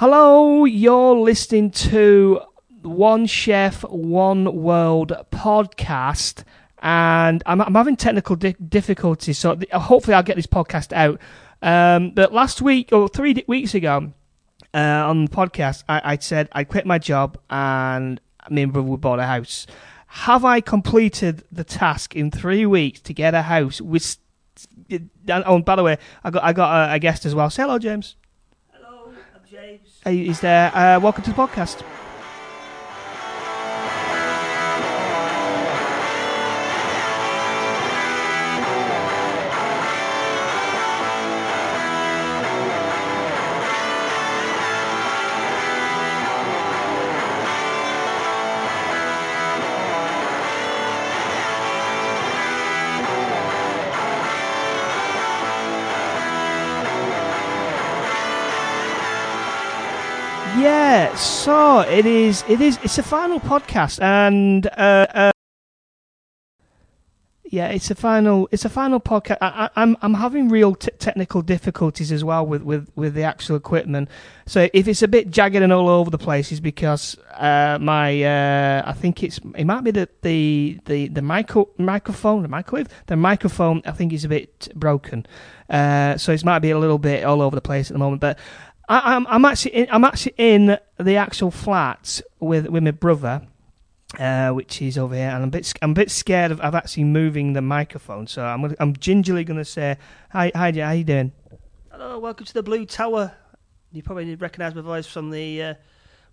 Hello, you're listening to One Chef, One World podcast, and I'm, I'm having technical di- difficulties, so th- hopefully I'll get this podcast out. Um, but last week, or three di- weeks ago, uh, on the podcast, I, I said I quit my job and me and brother we bought a house. Have I completed the task in three weeks to get a house? With, and, oh, by the way, I got I got a, a guest as well. Say hello, James. Hello, I'm James. Hey, He's there. Uh, welcome to the podcast. Yeah, so it is. It is. It's a final podcast, and uh, uh, yeah, it's a final. It's a final podcast. I, I, I'm I'm having real t- technical difficulties as well with, with, with the actual equipment. So if it's a bit jagged and all over the place, is because uh, my uh, I think it's it might be the the the, the micro, microphone, the microwave, the microphone. I think is a bit broken. Uh, so it might be a little bit all over the place at the moment, but. I, I'm, I'm actually in, I'm actually in the actual flat with with my brother, uh, which is over here, and I'm a bit I'm a bit scared of, of actually moving the microphone. So I'm gonna, I'm gingerly gonna say hi hi how you doing? Hello, welcome to the Blue Tower. You probably did recognise my voice from the uh,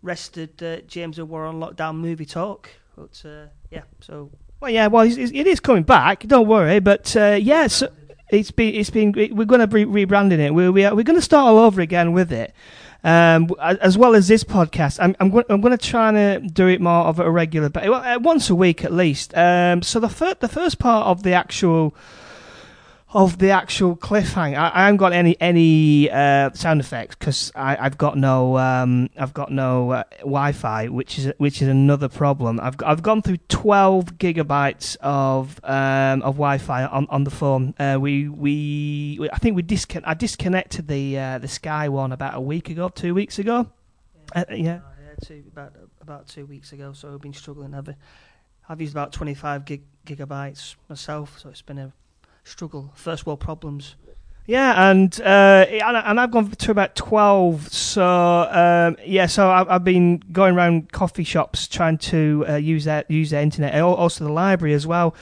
rested uh, James War on Lockdown movie talk. But uh, yeah, so Well, yeah, well it is coming back. Don't worry, but uh, yeah, so it's been it's been we're going to be rebranding it. We're we are, we're going to start all over again with it. Um, as well as this podcast, I'm I'm, go- I'm going to try and do it more of a regular, but uh, once a week at least. Um, so the first the first part of the actual of the actual cliffhanger, I, I haven't got any any uh, sound effects because I've got no um, I've got no uh, Wi-Fi, which is which is another problem. I've I've gone through 12 gigabytes of um, of Wi-Fi on, on the phone. Uh, we, we we I think we discon- I disconnected the uh, the Sky one about a week ago, two weeks ago. Yeah. uh, yeah, two, about about two weeks ago. So I've been struggling. I've I've used about 25 gig, gigabytes myself, so it's been a struggle. First world problems. Yeah, and uh, and, I've gone to about twelve. So um, yeah, so I've, been going around coffee shops trying to uh, use that use the internet, also the library as well.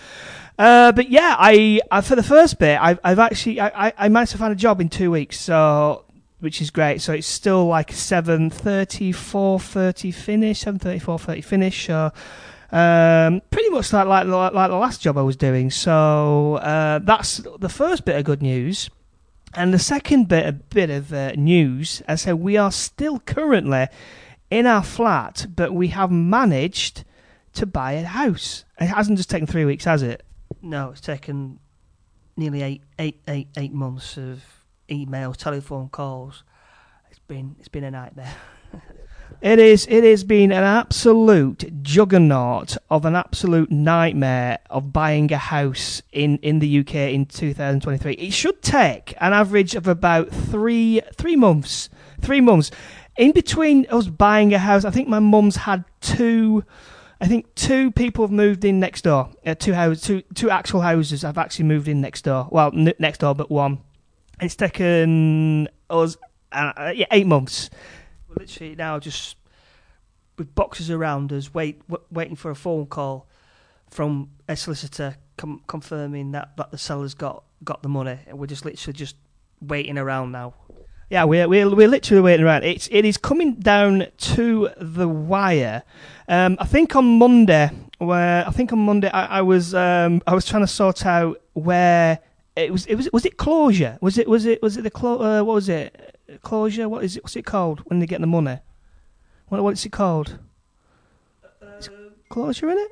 Uh, but yeah, I, I for the first bit, I've, I've actually I, I, managed to find a job in two weeks, so which is great. So it's still like seven thirty, four thirty finish, seven thirty, four thirty finish. So um, pretty much like, like like the last job I was doing. So uh, that's the first bit of good news. And the second bit, a bit of uh, news, I say we are still currently in our flat, but we have managed to buy a house. It hasn't just taken three weeks, has it? No, it's taken nearly eight, eight, eight, eight months of emails, telephone calls. It's been it's been a nightmare. It is. It has been an absolute juggernaut of an absolute nightmare of buying a house in, in the UK in 2023. It should take an average of about three three months. Three months. In between us buying a house, I think my mum's had two. I think two people have moved in next door. Uh, two houses, two two actual houses have actually moved in next door. Well, n- next door, but one. It's taken us uh, yeah, eight months. Literally now just with boxes around us, wait, w- waiting for a phone call from a solicitor com- confirming that, that the seller's got got the money, and we're just literally just waiting around now. Yeah, we're we're we're literally waiting around. It's it is coming down to the wire. Um, I think on Monday, where I think on Monday I, I was um I was trying to sort out where it was it was was it closure? Was it was it was it the clo- uh, what was it closure? What is it? What's it called when they get the money? What what's it called? Is closure in it?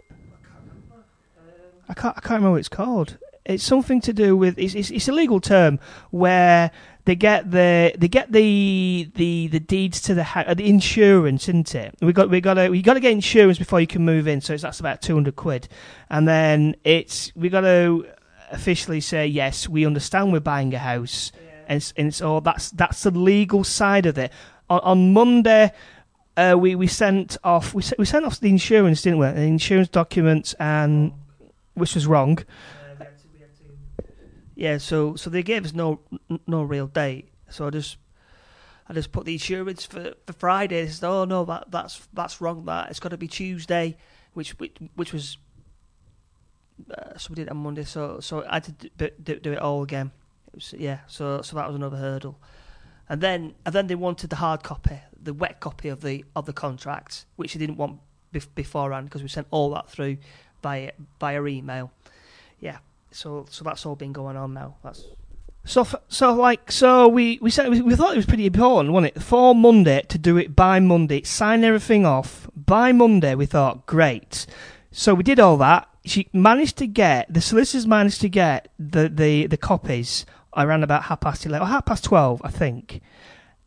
I can't I can't remember what it's called. It's something to do with it's it's, it's a legal term where they get the they get the the the deeds to the house, uh, the insurance, isn't it? We got we got to we got to get insurance before you can move in, so it's, that's about two hundred quid, and then it's we got to officially say yes, we understand we're buying a house, and and all that's that's the legal side of it. on, on Monday, uh, we we sent off we sent, we sent off the insurance, didn't we? The insurance documents and which was wrong. Yeah, so so they gave us no no real date. So I just I just put the insurance for, for Friday. Said, "Oh no, that that's that's wrong. That it's got to be Tuesday," which which, which was uh, so we did it on Monday. So so I had to do, do, do it all again. Yeah, so so that was another hurdle. And then and then they wanted the hard copy, the wet copy of the of the contract, which they didn't want bef- beforehand because we sent all that through by by via email. Yeah, so so that's all been going on now. That's So, so like, so we we said we thought it was pretty important, wasn't it? For Monday to do it by Monday, sign everything off by Monday. We thought great. So we did all that. She managed to get the solicitors managed to get the the the copies around about half past eleven, or half past twelve, I think.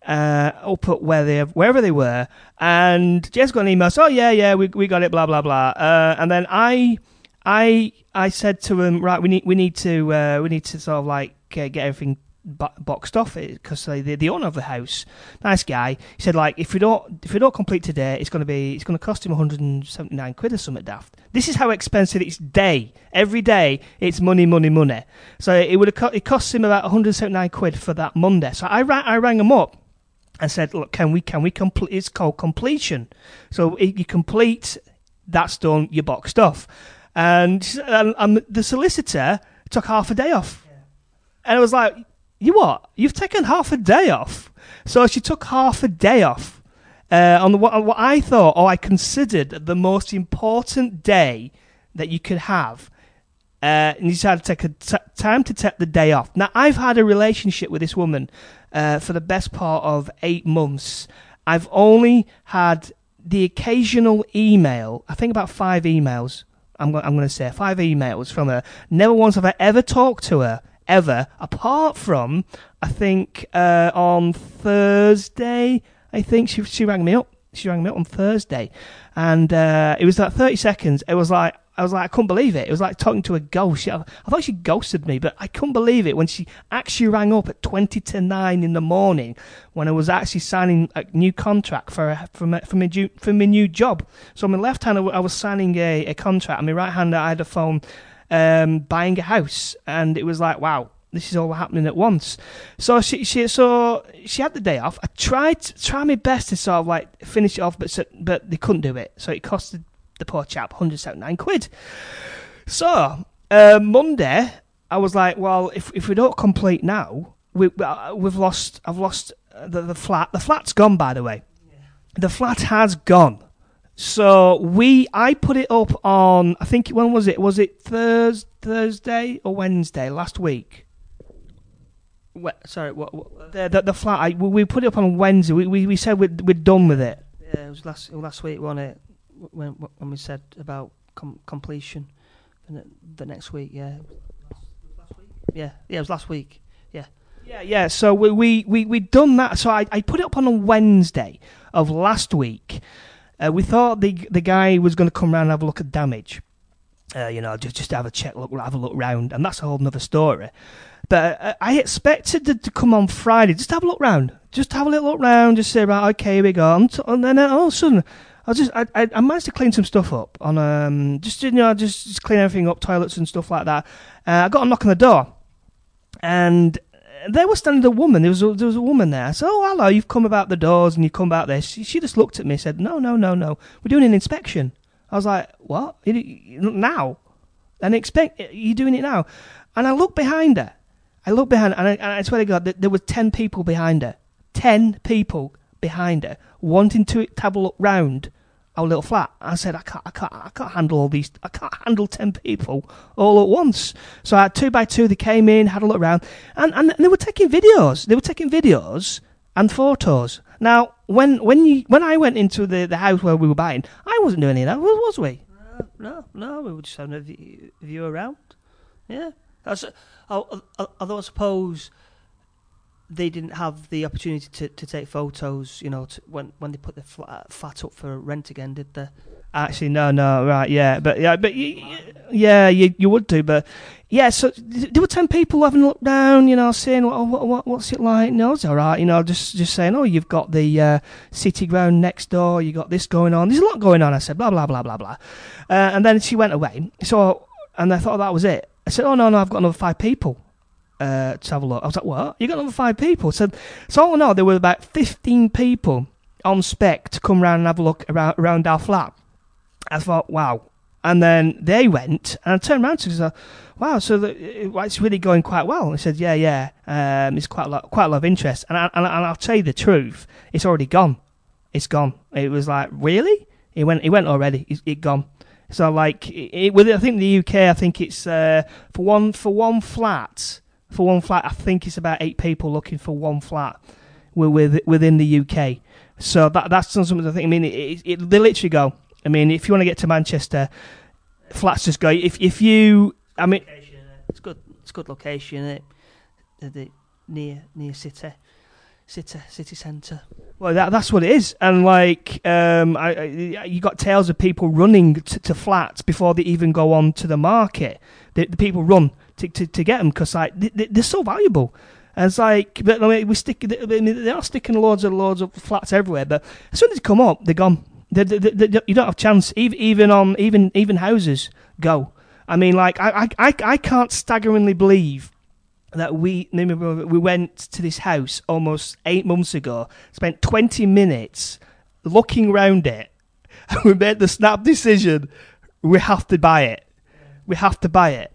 Uh, up at where they wherever they were, and Jess got an email. So, oh yeah, yeah, we we got it. Blah blah blah. Uh, and then I I I said to him, right, we need we need to uh, we need to sort of like uh, get everything boxed off because the the owner of the house, nice guy, he said like if we don't if we don't complete today, it's to be it's to cost him 179 quid or something daft. This is how expensive it's day every day. It's money, money, money. So it would have co- it cost him about 179 quid for that Monday. So I ra- I rang him up and said, look, can we can we complete? It's called completion. So you complete, that's done. You're boxed off. And, and, and the solicitor took half a day off. And I was like, you what? You've taken half a day off. So she took half a day off uh, on the, what, what I thought or I considered the most important day that you could have. Uh, and you decided to take a t- time to take the day off. Now, I've had a relationship with this woman uh, for the best part of eight months. I've only had the occasional email, I think about five emails. I'm, go- I'm going to say five emails from her. Never once have I ever talked to her, ever, apart from, I think, uh, on Thursday, I think she, she rang me up. She rang me up on Thursday. And uh, it was like 30 seconds. It was like, I was like, I couldn't believe it. It was like talking to a ghost. She, I thought she ghosted me, but I couldn't believe it when she actually rang up at 20 to 9 in the morning when I was actually signing a new contract for for, my, for, my, for my new job. So on my left hand, I was signing a, a contract, and my right hand, I had a phone um, buying a house. And it was like, wow, this is all happening at once. So she, she, so she had the day off. I tried, try my best to sort of like finish it off, but, but they couldn't do it. So it costed the poor chap 179 quid. So, uh, Monday, I was like, well, if if we don't complete now, we, uh, we've lost, I've lost uh, the, the flat. The flat's gone, by the way. The flat has gone. So we, I put it up on, I think, when was it? Was it Thurs Thursday or Wednesday last week? Sorry. What, what The, the, the flat, I, we we put it up on Wednesday. We, we, we said we're, we're done with it. Yeah, it was last last week, wasn't it? When when we said about com- completion, the, the next week. Yeah. Yeah, yeah, it was last week. Yeah, yeah. Yeah. So we we we we done that. So I, I put it up on a Wednesday of last week. Uh, we thought the the guy was going to come round and have a look at damage. Uh, you know, just just have a check, look, have a look round, and that's a whole other story. But uh, I expected to come on Friday. Just have a look round. Just have a little look round. Just say, right, okay, here we go. And, t- and then all of a sudden, I just I, I I managed to clean some stuff up on um just you know just, just clean everything up, toilets and stuff like that. Uh, I got a knock on the door, and there was standing a woman. There was a, there was a woman there. I said, "Oh, hello. You've come about the doors and you come about this." She, she just looked at me and said, "No, no, no, no. We're doing an inspection." I was like, "What? Now?" And expect you doing it now? And I looked behind her. I looked behind, her, and I, and I swear to God, there were ten people behind her. Ten people behind her wanting to have a look round our little flat. I said, I can't, I can't, I can't handle all these. I can't handle ten people all at once. So I had two by two. They came in, had a look around, and, and they were taking videos. They were taking videos and photos. Now, when when you when I went into the, the house where we were buying, I wasn't doing any of that, was, was we? Uh, no, no, we were just having a view, view around. Yeah, that's. Uh, although I suppose they didn't have the opportunity to, to take photos, you know, to, when when they put the flat, flat up for rent again, did they? Actually, no, no, right, yeah, but yeah, but y- y- yeah, you you would do, but yeah. So there were ten people having a look down, you know, saying, "Oh, what, what what's it like?" No, it's all right, you know, just just saying, "Oh, you've got the uh, city ground next door, you got this going on." There's a lot going on. I said, "Blah blah blah blah blah," uh, and then she went away. So and I thought that was it. I said, "Oh no, no, I've got another five people." Uh, to have a look. I was like, "What? You got another five people?" So, so all in all, there were about fifteen people on spec to come round and have a look around, around our flat. I thought, wow. And then they went, and I turned around to them wow, so the, it's really going quite well. I said, yeah, yeah, um, it's quite a lot, quite a lot of interest. And, I, and, and I'll tell you the truth, it's already gone. It's gone. It was like, really? It went, it went already. It, it gone. So like, it, it, with I think the UK, I think it's uh, for one for one flat. For one flat, I think it's about eight people looking for one flat wi- with within the UK. So that that's something I think. I mean, it, it, it, they literally go. I mean, if you want to get to Manchester, flats just go. If if you, I mean, It's good. It's good location. It, the, near near city, city city centre. well, that that's what it is. And like, um, I, I, you got tales of people running to, to flats before they even go on to the market. The, the people run to to, to get them because like they, they- they're so valuable. And it's like, but I mean, we stick. They are sticking loads and loads of flats everywhere. But as soon as they come up, they're gone. They, they, they- you don't have a chance. Even even on even even houses go. I mean, like I I I, can't staggeringly believe that we we went to this house almost eight months ago. Spent twenty minutes looking round it, and we made the snap decision: we have to buy it. We have to buy it.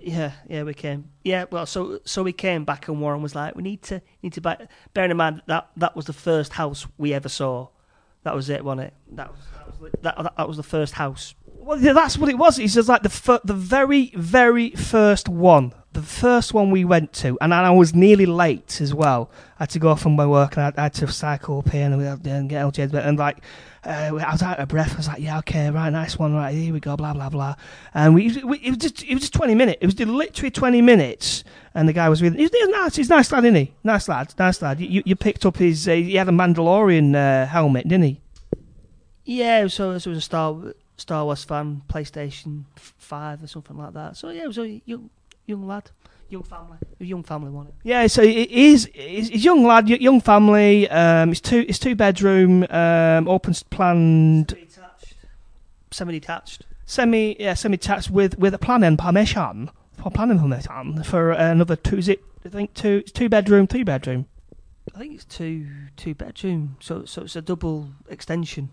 Yeah, yeah, we came. Yeah, well, so so we came back, and Warren was like, "We need to need to buy." Bearing in mind that that was the first house we ever saw. That was it, wasn't it? That was that was, the- that, that, that was the first house. Well, yeah, that's what it was. It's just like the fir- the very very first one, the first one we went to, and I was nearly late as well. I had to go off from my work, and I, I had to cycle up here and, and get LJ's, and like uh, I was out of breath. I was like, yeah, okay, right, nice one, right, here we go, blah blah blah. And we, we it was just it was just twenty minutes. It was literally twenty minutes, and the guy was with. He's, nice. He's nice lad, isn't he? Nice lad, nice lad. You, you picked up his. Uh, he had a Mandalorian uh, helmet, didn't he? Yeah, so, so it was a Star Star Wars fan, PlayStation Five or something like that. So yeah, it was a young young lad, young family, a young family one. Yeah, so it is. It's a young lad, young family. Um, it's two. It's two bedroom, um, open s- planned, Semi-detached. Semi-detached. semi. Yeah, semi detached with with a planning permission for planning permission for another two. Is it? I think two. It's two bedroom, three bedroom. I think it's two two bedroom. So so it's a double extension.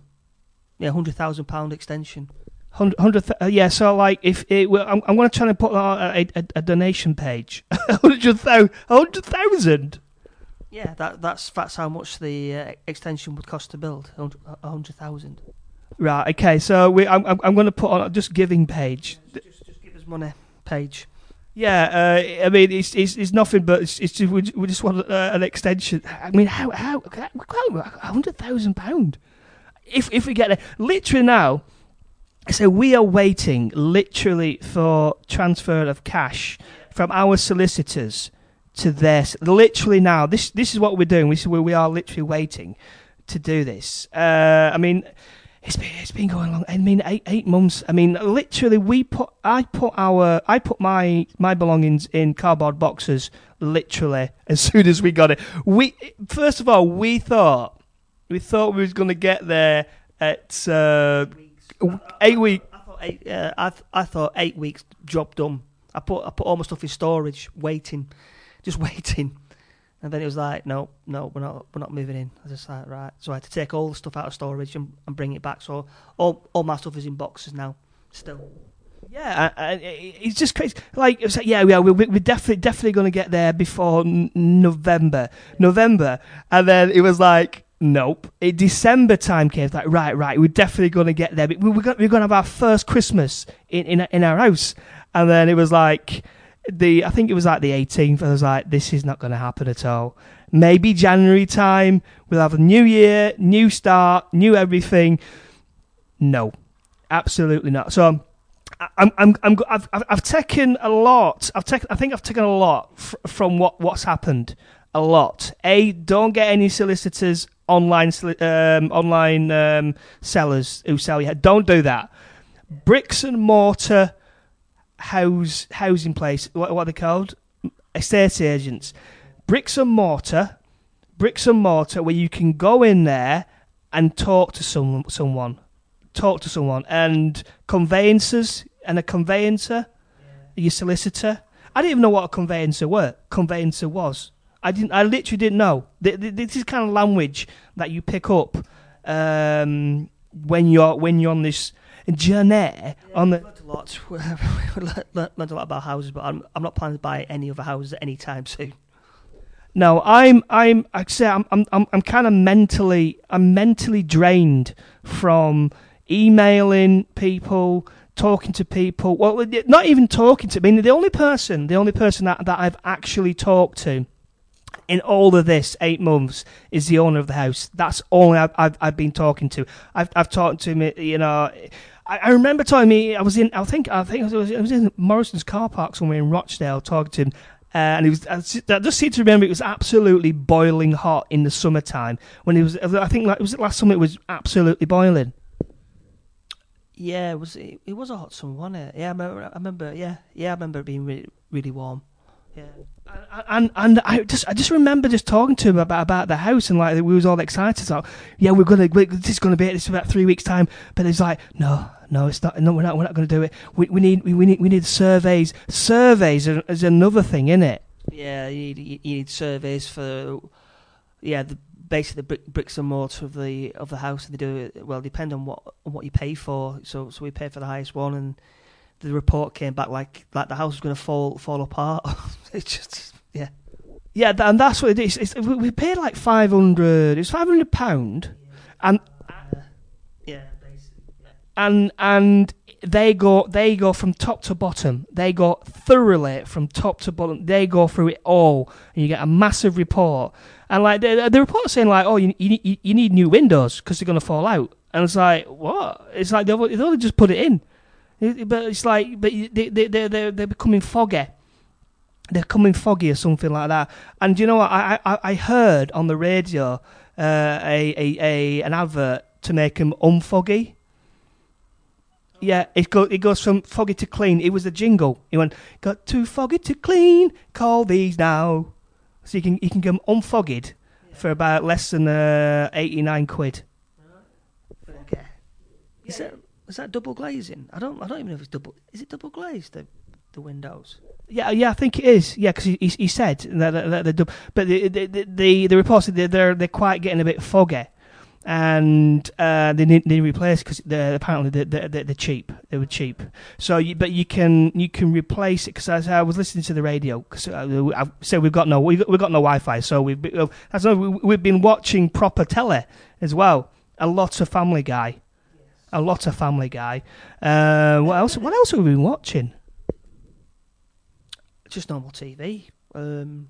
Yeah, hundred thousand pound extension. Hundred, uh, yeah. So like, if it, well, I'm, I'm going to try and put that a, a, a donation page. hundred thousand, hundred thousand. Yeah, that that's that's how much the uh, extension would cost to build. A hundred thousand. Right. Okay. So we, I'm, I'm, I'm going to put on a just giving page. Just just give us money page. Yeah, uh, I mean, it's, it's it's nothing but it's, it's just, we, we just want uh, an extension. I mean, how how a hundred thousand pound? If if we get there, literally now, so we are waiting literally for transfer of cash from our solicitors to this. Literally now, this this is what we're doing. We we are literally waiting to do this. Uh, I mean. It's been it's been going on. I mean, eight eight months. I mean, literally, we put I put our I put my my belongings in cardboard boxes. Literally, as soon as we got it, we first of all we thought we thought we was going to get there at uh, eight weeks. I thought eight. Uh, I th- I thought eight weeks job done. I put I put all my stuff in storage, waiting, just waiting. And then it was like, no, no, we're not, we're not moving in. I was just like, right. So I had to take all the stuff out of storage and, and bring it back. So all, all my stuff is in boxes now, still. Yeah, uh, uh, it's just crazy. Like, it's like yeah, we are. We're, we're definitely definitely going to get there before n- November. November, and then it was like. Nope. It December time came. Like right, right. We're definitely going to get there. We, we're going we're to have our first Christmas in, in in our house, and then it was like the. I think it was like the 18th. I was like, this is not going to happen at all. Maybe January time. We'll have a new year, new start, new everything. No, absolutely not. So um, I'm, I'm, I'm, I've, I've, taken a lot. I've taken, I think I've taken a lot fr- from what, what's happened, a lot. A, don't get any solicitors online um, online um, sellers who sell you. Don't do that. Bricks and mortar house housing place. What, what are they called? Estate agents. Bricks and mortar. Bricks and mortar where you can go in there and talk to some someone. Talk to someone and conveyancers and a conveyancer, your solicitor. I didn't even know what a conveyancer were. Conveyancer was. I didn't. I literally didn't know. Th- th- This is kind of language that you pick up um, when you're when you're on this journey on the. learned a lot. learned a lot about houses, but I'm I'm not planning to buy any other houses anytime soon. No, I'm I'm I say I'm I'm I'm, I'm kind of mentally I'm mentally drained from emailing people, talking to people. Well, not even talking to. I mean, the only person, the only person that that I've actually talked to in all of this eight months is the owner of the house. That's all I've I've, I've been talking to. I've I've talked to him. You know. I I remember telling me I was in. I think. I think I was, I was in Morrison's car park somewhere in Rochdale talking to him, uh, and it was. I just, seem to remember it was absolutely boiling hot in the summertime when it was. I think like was it last summer it was absolutely boiling. Yeah, it was it, it was a hot summer, wasn't it? Yeah, I remember. I remember. Yeah, yeah, I remember it being really really warm. Yeah. And and I just I just remember just talking to him about about the house and like we was all excited. So yeah, we're gonna we, this is gonna be it. This is about three weeks time. But it's like no, no, it's not. No, we're not. We're not gonna do it. We we need we, we need we need surveys. Surveys is another thing, isn't it? Yeah, you need you need surveys for yeah the basically the brick, bricks and mortar of the of the house. And they do it well depend on what on what you pay for. So so we paid for the highest one, and the report came back like like the house was going to fall fall apart. it's just yeah. Yeah, and that's what it is. It's, we paid like five hundred. It was five hundred pound, and uh, Yeah, basically. Yeah. and and they go they go from top to bottom. They go thoroughly from top to bottom. They go through it all, and you get a massive report. And like the the report saying like, oh, you you, you- need new windows because they're gonna fall out. And it's like what? It's like they've, they've only just put it in, It- but it's like but they they they they're, they're becoming foggy. They're coming foggy or something like that. And you know what? I I, I heard on the radio uh, a, a a an advert to make them unfoggy. Yeah, it go it goes from foggy to clean. It was a jingle. It went got too foggy to clean. Call these now. So you can you can get 'em unfogged for about less than uh, eighty nine quid. Okay. Is that is that double glazing? I don't I don't even know if it's double. Is it double glazed the the windows? Yeah, yeah, I think it is. Yeah, because he, he he said that, that they're dub- but the the the, the, the report said they're they're quite getting a bit foggy, and uh, they need they need replaced because they're apparently they're, they're, they're they're cheap. They were cheap. So, you, but you can you can replace it because I was listening to the radio because uh, I said we've got no we've got, we've got no Wi-Fi, so we've as we- we've been watching proper telly as well. A lot of Family Guy, a lot of Family Guy. Uh, what else? What else have we been watching? Just normal TV. Um,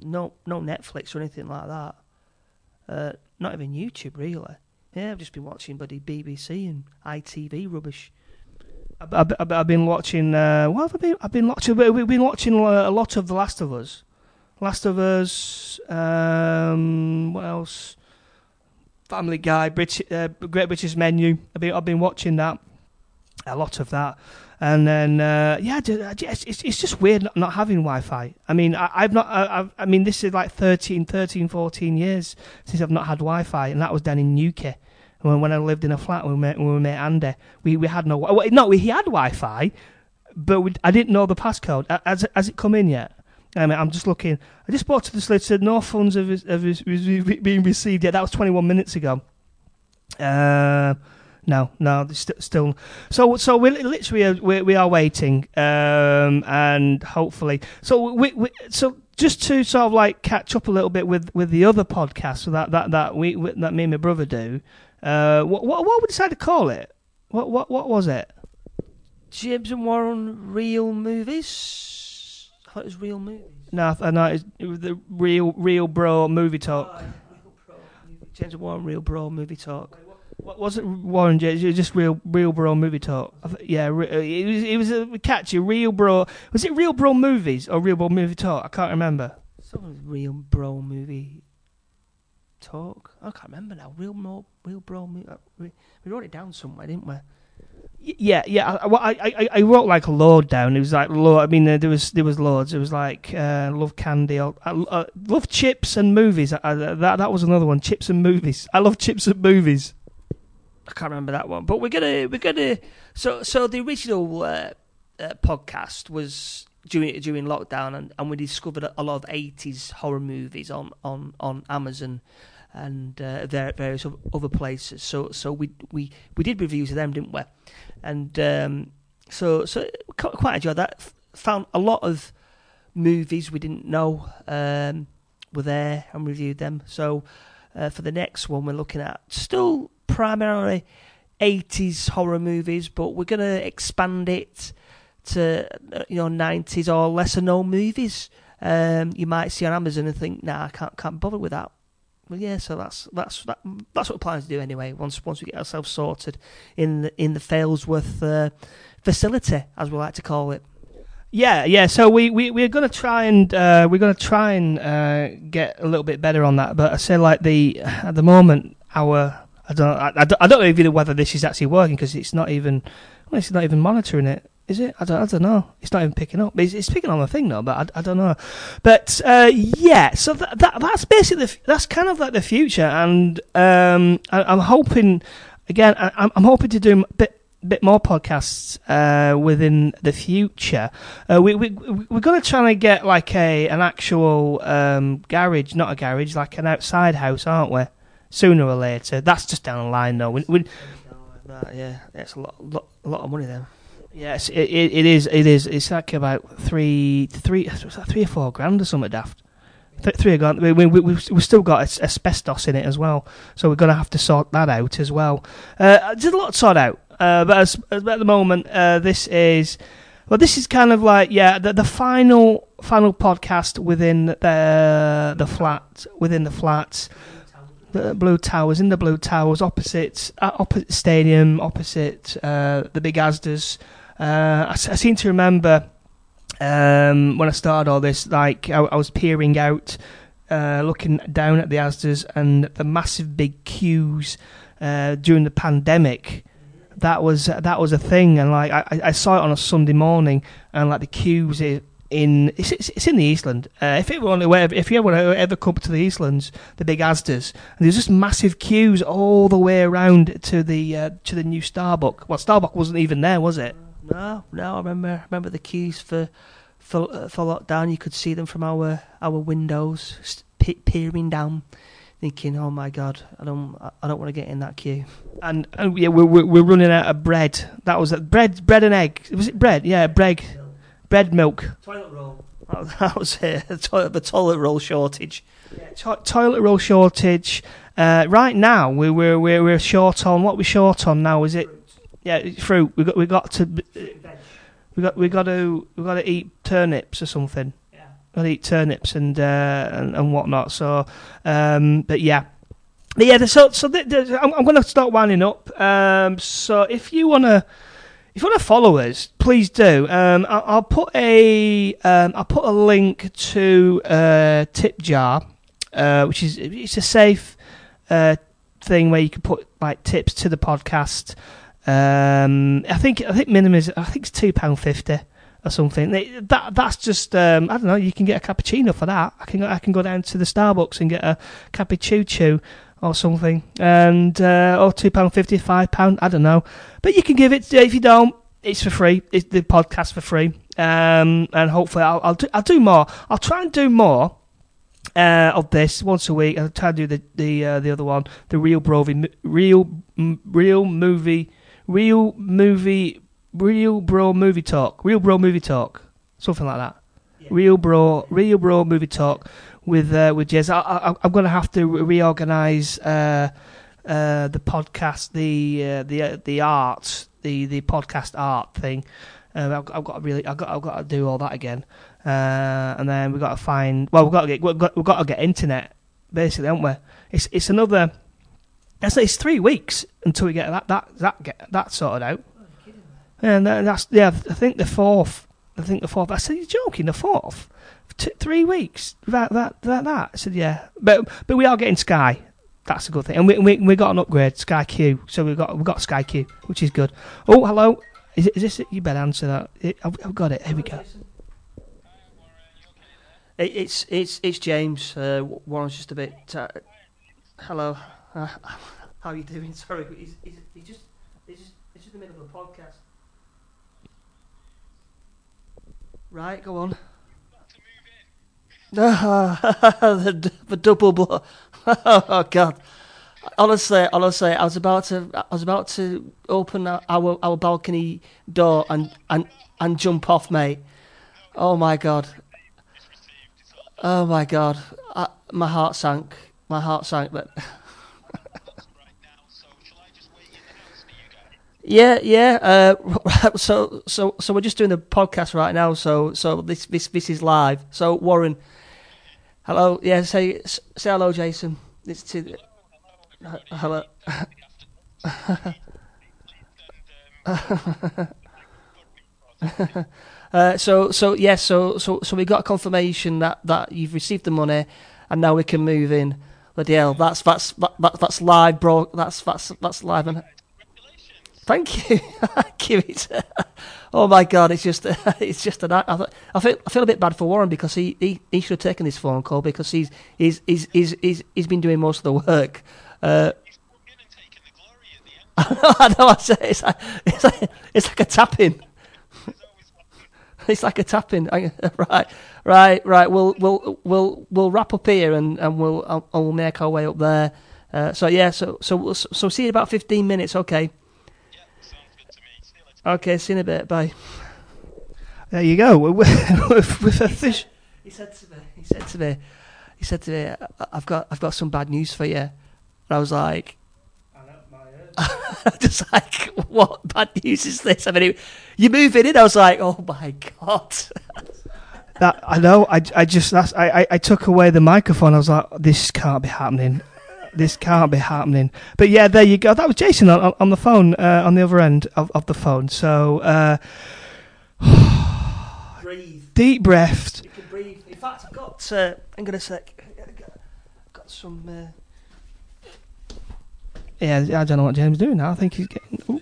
no no Netflix or anything like that. Uh, not even YouTube really. Yeah, I've just been watching bloody BBC and ITV rubbish. I've, I've, I've- been watching. Uh, what have I been? I've been watching. we- We've been watching a lot of The Last of Us. Last of Us. Um, what else? Family Guy. British, uh, Great British Menu. I've been. I've been watching that. A lot of that. And then, uh, yeah, it's, it's just weird not, not having Wi-Fi. I mean, I, I've not. I, I've, mean, this is like 13, 13, 14 years since I've not had Wi-Fi, and that was down in Newquay when, when I lived in a flat with my, with my mate Andy. We we had no. Well, no, he had Wi-Fi, but we, I didn't know the passcode. Has has it come in yet? Mean, I'm just looking. I just spoke to the solicitor. No funds have, have, have been received yet. That was 21 minutes ago. Uh, no, no, st- still. So, so we literally are, we, we are waiting, um, and hopefully, so we, we, so just to sort of like catch up a little bit with, with the other podcasts that that that we that me and my brother do. Uh, what what what we decided to call it? What what what was it? Jibs and Warren real movies. Thought it was real movies. No, I know it's, it was the real real bro movie talk. James and Warren real bro movie talk. What was it, Warren James? It was just real, real bro movie talk. Yeah, re- uh, it was. It was a catchy real bro. Was it real bro movies or real bro movie talk? I can't remember. Some real bro movie talk. I can't remember now. Real mo, real bro movie. We, we wrote it down somewhere, didn't we? Yeah, yeah. I, I, I, wrote like a load down. It was like load. I mean, there was there was loads. It was like uh, love candy. I, uh, love chips and movies. That that was another one. Chips and movies. I love chips and movies. I can't remember that one. But we're gonna we're gonna. So so the original uh, uh, podcast was during during lockdown, and, and we discovered a lot of eighties horror movies on on on Amazon and uh, various other places. So so we we we did reviews of them, didn't we? And um, so so quite enjoyed that. Found a lot of movies we didn't know um, were there and reviewed them. So uh, for the next one, we're looking at still primarily 80s horror movies, but we're going to expand it to uh, you know 90s or lesser known movies. Um, you might see on Amazon and think, "Nah, I can't can't bother with that." Well, yeah, so that's that's that, that's what we're planning to do anyway. Once once we get ourselves sorted in the, in the Failsworth uh, facility, as we like to call it. Yeah, yeah. So we we we're gonna try and uh, we're gonna try and uh, get a little bit better on that. But I say like the at the moment our I don't I, I don't know even whether this is actually working because it's not even well, it's not even monitoring it. Is it? I don't, I don't know. It's not even picking up. It's, it's picking on the thing though, but I, I don't know. But uh, yeah, so that, that that's basically that's kind of like the future, and um, I, am hoping again. I, am hoping to do a bit bit more podcasts uh, within the future. Uh, we we we're gonna try and get like a an actual um, garage, not a garage, like an outside house, aren't we? Sooner or later. That's just down the line though. We, we, yeah, it's a lot, lot, a lot of money then. Yes, it, it, it is. It is. It's like about three, three, three or four grand or something daft. Th- three grand. We, we, we, we've still got asbestos in it as well, so we're going to have to sort that out as well. Uh, there's a lot to sort out, uh, but as, as at the moment, uh, this is well, this is kind of like yeah, the, the final final podcast within the the flat within the flats. The blue towers in the blue towers opposite uh, opposite stadium opposite uh, the big Asdas uh, I, I, seem to remember um, when I started all this, like I, I was peering out, uh, looking down at the Asdas and the massive big queues uh, during the pandemic. That was that was a thing, and like I, I saw it on a Sunday morning, and like the queues in it's, it's, in the Eastland. Uh, if it were if you ever ever come to the Eastlands, the big Asdas, and there's just massive queues all the way around to the uh, to the new Starbucks. Well, Starbucks wasn't even there, was it? No, no. I remember remember the queues for for uh, for lockdown. You could see them from our our windows, peering down, thinking, "Oh my god, I don't I don't want to get in that queue." And, and yeah, we're, we're running out of bread. That was. Bread, bread and egg. Was it bread? Yeah, bread, bread, milk. Toilet roll. That was it. The toilet roll shortage. Yeah, to- toilet roll shortage. Uh, right now, we, we're, we're we're short on what we're short on now. Is it yeah, fruit. We got we got to we got we got to we got to eat turnips or something. Yeah, got to eat turnips and uh, and, and whatnot. So, um, but yeah. But yeah, so so the, the, I'm, I'm going to start winding up. Um, so if you wanna, if you wanna follow us, please do. Um, I'll, I'll put a um, I'll put a link to uh, Tip Jar, uh, which is it's a safe uh, thing where you can put like tips to the podcast. Um, I think I think minimum is I think it's two pound fifty or something. That that's just um, I don't know. You can get a cappuccino for that. I can I can go down to the Starbucks and get a cappuccino or something, and uh, or two pound fifty, five pound. I don't know, but you can give it if you don't. It's for free. It's the podcast for free, um, and hopefully I'll I'll do, I'll do more. I'll try and do more. Uh, of this once a week. I'll try to do the the uh, the other one, the real Brovy, real real movie real movie, real bro movie talk, real bro movie talk, something like that. Yeah. Real bro, real bro movie talk with uh, with Jez. I, am going to have to reorganize uh, uh, the podcast, the uh, the uh, the art, the the podcast art thing. Um, I've, I've, got to really, I've got, I've got to do all that again, uh, and then we've got to find. Well, we've got to get, we've got, we've got to get internet, basically, haven't we? It's it's another it's, it's three weeks until we get that that that get that sorted out. And that's yeah. I think the fourth I think the fourth. I said, "You're joking? The fourth? T- three weeks? That that that that?" I said, "Yeah, but but we are getting Sky. That's a good thing, and we we, we got an upgrade, Sky Q. So we got we got Sky Q, which is good. Oh, hello. Is, it, is this? It? You better answer that. It, I've, I've got it. Here we go. It, it's it's it's James. Uh, Warren's just a bit. Uh, hello. Uh, how are you doing? Sorry, he's, he's, he's just he's just it's just in the middle of a podcast. Right, go on. the, the double blow. oh God. Honestly, honestly, I was about to, I was about to open our our balcony door and and and jump off, mate. Oh my God. Oh my God. I, my heart sank. My heart sank, but. Yeah, yeah. Uh, so, so, so we're just doing the podcast right now. So, so this, this, this is live. So, Warren, hello. Yeah, say, say hello, Jason. It's to. Hello. uh, so, so yes, yeah, so, so, so we got confirmation that, that you've received the money, and now we can move in. Bloody hell, that's that's that, that's live, bro. That's that's that's live and. Thank you. It's, uh, oh my God, it's just, it's just an. I, I feel, I feel a bit bad for Warren because he, he, he should have taken this phone call because he's, he's, he's, he's, he's, he's been doing most of the work. Uh, I know. I say it's like, it's like, it's like a tapping. it's like a tapping. right, right, right. We'll, we'll, we'll, we'll wrap up here and, and we'll, I'll, we'll make our way up there. Uh, so yeah, so, so, so see you in about fifteen minutes. Okay. Okay, see you in a bit. Bye. There you go. with, with a fish. He said to me. He said to me. He said to me, "I've got, I've got some bad news for you." And I was like, I know, my ear just like, what bad news is this? I mean, you're moving in. I was like, oh my god. that I know. I, I just that's, I, I, I took away the microphone. I was like, this can't be happening this can't be happening. But yeah, there you go. That was Jason on, on the phone, uh, on the other end of, of the phone. So, uh, breathe. Deep breath. You can breathe. In fact, I've got. uh, I'm going to sec. I've got some. Uh... Yeah, I don't know what James is doing now. I think he's getting. Ooh.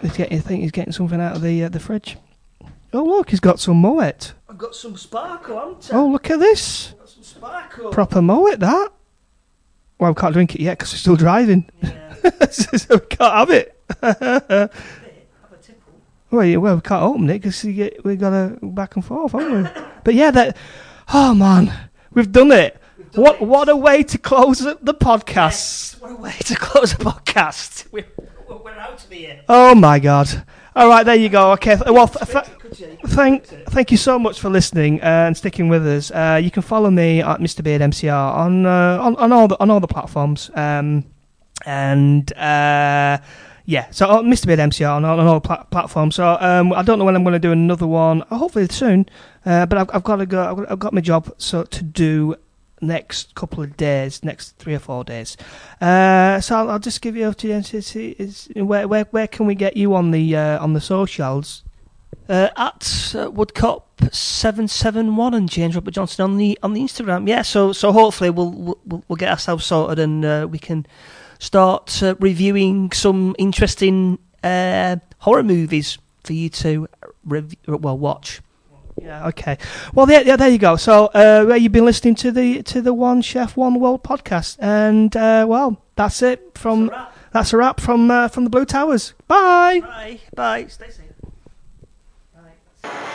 He's getting. I think he's getting something out of the uh, the fridge. Oh look, he's got some Moët. I've got some sparkle, haven't I? Oh look at this. Sparkle. Proper Moët, that. Well, we can't drink it yet because we're still driving. Yeah. so we can't have it. well, yeah, well, we can't open it because we got to back and forth, haven't we? but yeah, that. Oh man, we've done it. We've done what it. what a way to close the podcast. Yes, what a way to close a podcast. We're, we're out of here. Oh my god. All right, there you go. Okay. Well, th- th- thank thank you so much for listening uh, and sticking with us. Uh, you can follow me at Mr Beard MCR on uh, on, on all the on all the platforms. Um, and uh, yeah, so uh, Mr Beard MCR on, on all pla- platforms. So um, I don't know when I'm going to do another one. Hopefully soon. Uh, but I've, I've, got to go. I've got, I've got my job so to do next couple of days, next three or four days. Uh, so I'll, I'll, just give you to is where where where can we get you on the uh, on the socials? Uh, at uh, Woodcop seven seven one and James Robert Johnson on the on the Instagram. Yeah, so so hopefully we'll we'll, we'll get ourselves sorted and uh, we can start uh, reviewing some interesting horror movies for you to rev- well watch. Yeah. Okay. Well, there, yeah, there you go. So, uh, you've been listening to the to the One Chef One World podcast, and uh, well, that's it from that's a wrap, that's a wrap from uh, from the Blue Towers. Bye. Bye. Bye. Stay safe. Bye.